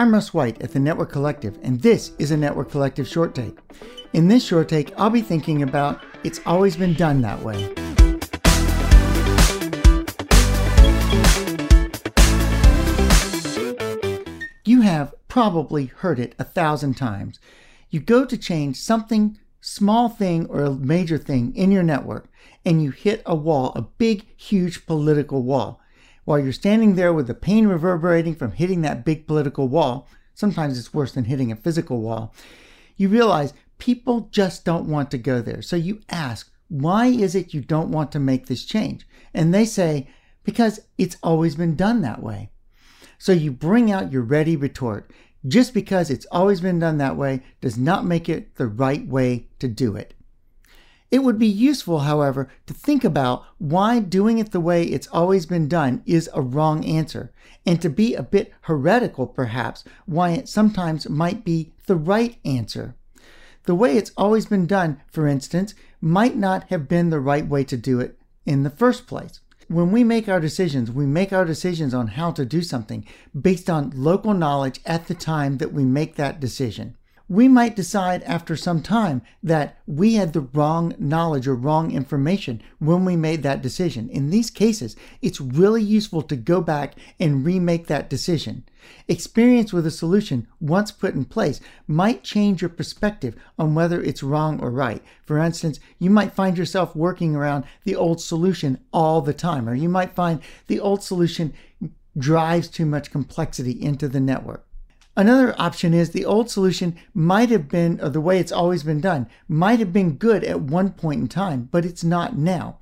I'm Russ White at the Network Collective, and this is a Network Collective short take. In this short take, I'll be thinking about It's Always Been Done That Way. You have probably heard it a thousand times. You go to change something, small thing or a major thing in your network, and you hit a wall, a big, huge political wall. While you're standing there with the pain reverberating from hitting that big political wall, sometimes it's worse than hitting a physical wall, you realize people just don't want to go there. So you ask, why is it you don't want to make this change? And they say, because it's always been done that way. So you bring out your ready retort. Just because it's always been done that way does not make it the right way to do it. It would be useful, however, to think about why doing it the way it's always been done is a wrong answer, and to be a bit heretical, perhaps, why it sometimes might be the right answer. The way it's always been done, for instance, might not have been the right way to do it in the first place. When we make our decisions, we make our decisions on how to do something based on local knowledge at the time that we make that decision we might decide after some time that we had the wrong knowledge or wrong information when we made that decision. In these cases, it's really useful to go back and remake that decision. Experience with a solution once put in place might change your perspective on whether it's wrong or right. For instance, you might find yourself working around the old solution all the time, or you might find the old solution drives too much complexity into the network. Another option is the old solution might have been, or the way it's always been done, might have been good at one point in time, but it's not now.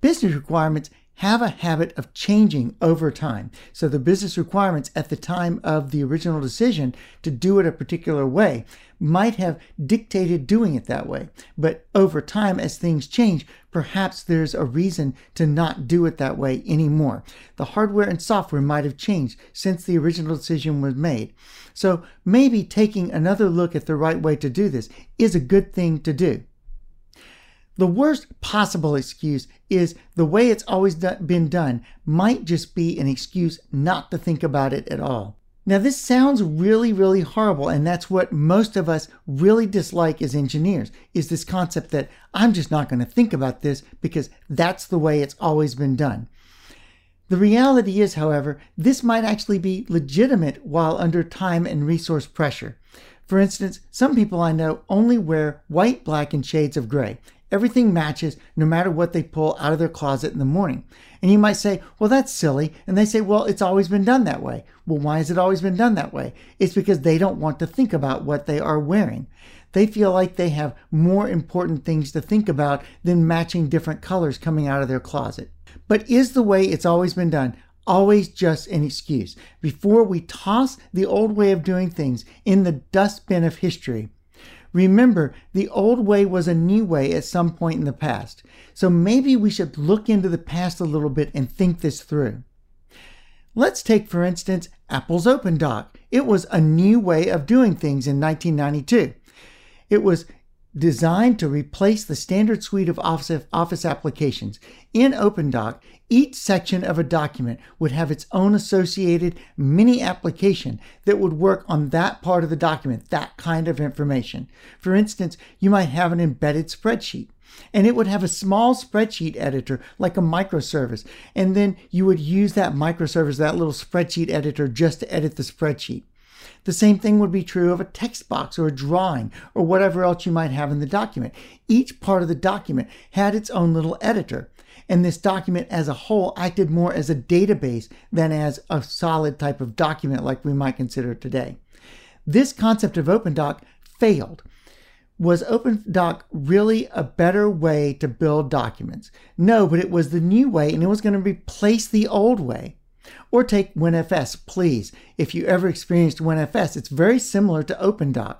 Business requirements have a habit of changing over time. So the business requirements at the time of the original decision to do it a particular way might have dictated doing it that way. But over time, as things change, perhaps there's a reason to not do it that way anymore. The hardware and software might have changed since the original decision was made. So maybe taking another look at the right way to do this is a good thing to do. The worst possible excuse is the way it's always been done might just be an excuse not to think about it at all. Now, this sounds really, really horrible, and that's what most of us really dislike as engineers is this concept that I'm just not going to think about this because that's the way it's always been done. The reality is, however, this might actually be legitimate while under time and resource pressure. For instance, some people I know only wear white, black, and shades of gray. Everything matches no matter what they pull out of their closet in the morning. And you might say, well, that's silly. And they say, well, it's always been done that way. Well, why has it always been done that way? It's because they don't want to think about what they are wearing. They feel like they have more important things to think about than matching different colors coming out of their closet. But is the way it's always been done always just an excuse? Before we toss the old way of doing things in the dustbin of history, Remember, the old way was a new way at some point in the past. So maybe we should look into the past a little bit and think this through. Let's take, for instance, Apple's OpenDoc. It was a new way of doing things in 1992. It was designed to replace the standard suite of office, office applications. In OpenDoc, each section of a document would have its own associated mini application that would work on that part of the document, that kind of information. For instance, you might have an embedded spreadsheet. And it would have a small spreadsheet editor like a microservice. And then you would use that microservice, that little spreadsheet editor, just to edit the spreadsheet. The same thing would be true of a text box or a drawing or whatever else you might have in the document. Each part of the document had its own little editor. And this document as a whole acted more as a database than as a solid type of document like we might consider today. This concept of OpenDoc failed. Was OpenDoc really a better way to build documents? No, but it was the new way and it was going to replace the old way. Or take WinFS, please. If you ever experienced WinFS, it's very similar to OpenDoc.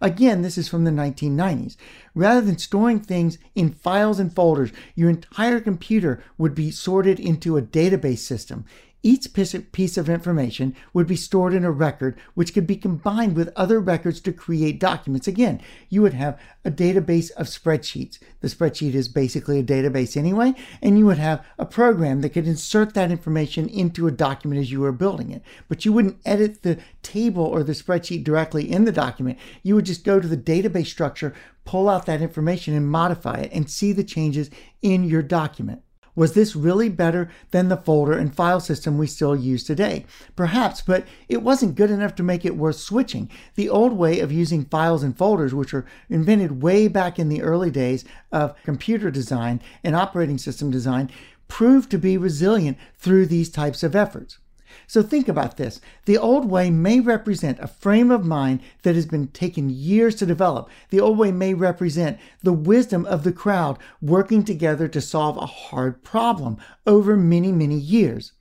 Again, this is from the 1990s. Rather than storing things in files and folders, your entire computer would be sorted into a database system. Each piece of information would be stored in a record, which could be combined with other records to create documents. Again, you would have a database of spreadsheets. The spreadsheet is basically a database anyway, and you would have a program that could insert that information into a document as you were building it. But you wouldn't edit the table or the spreadsheet directly in the document. You would just go to the database structure, pull out that information, and modify it and see the changes in your document. Was this really better than the folder and file system we still use today? Perhaps, but it wasn't good enough to make it worth switching. The old way of using files and folders, which were invented way back in the early days of computer design and operating system design, proved to be resilient through these types of efforts. So think about this. The old way may represent a frame of mind that has been taken years to develop. The old way may represent the wisdom of the crowd working together to solve a hard problem over many, many years.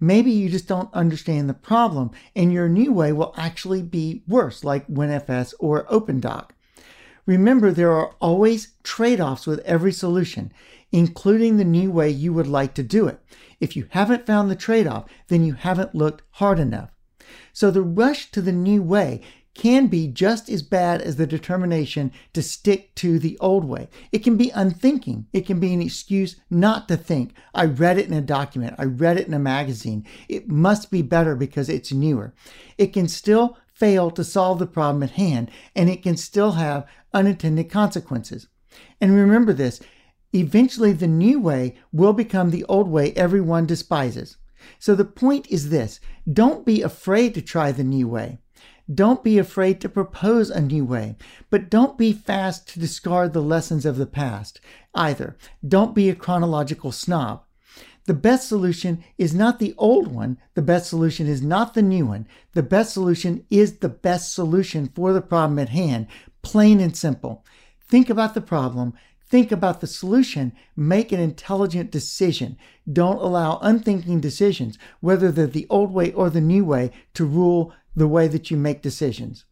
Maybe you just don't understand the problem and your new way will actually be worse, like WinFS or OpenDoc. Remember, there are always trade offs with every solution, including the new way you would like to do it. If you haven't found the trade off, then you haven't looked hard enough. So the rush to the new way can be just as bad as the determination to stick to the old way. It can be unthinking. It can be an excuse not to think. I read it in a document. I read it in a magazine. It must be better because it's newer. It can still fail to solve the problem at hand and it can still have unintended consequences. And remember this Eventually, the new way will become the old way everyone despises. So the point is this don't be afraid to try the new way. Don't be afraid to propose a new way, but don't be fast to discard the lessons of the past either. Don't be a chronological snob. The best solution is not the old one. The best solution is not the new one. The best solution is the best solution for the problem at hand, plain and simple. Think about the problem, Think about the solution. Make an intelligent decision. Don't allow unthinking decisions, whether they're the old way or the new way, to rule the way that you make decisions.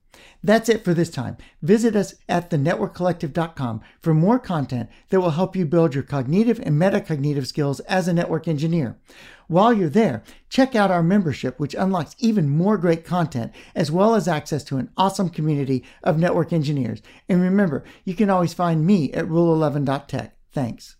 That's it for this time. Visit us at thenetworkcollective.com for more content that will help you build your cognitive and metacognitive skills as a network engineer. While you're there, check out our membership, which unlocks even more great content, as well as access to an awesome community of network engineers. And remember, you can always find me at rule11.tech. Thanks.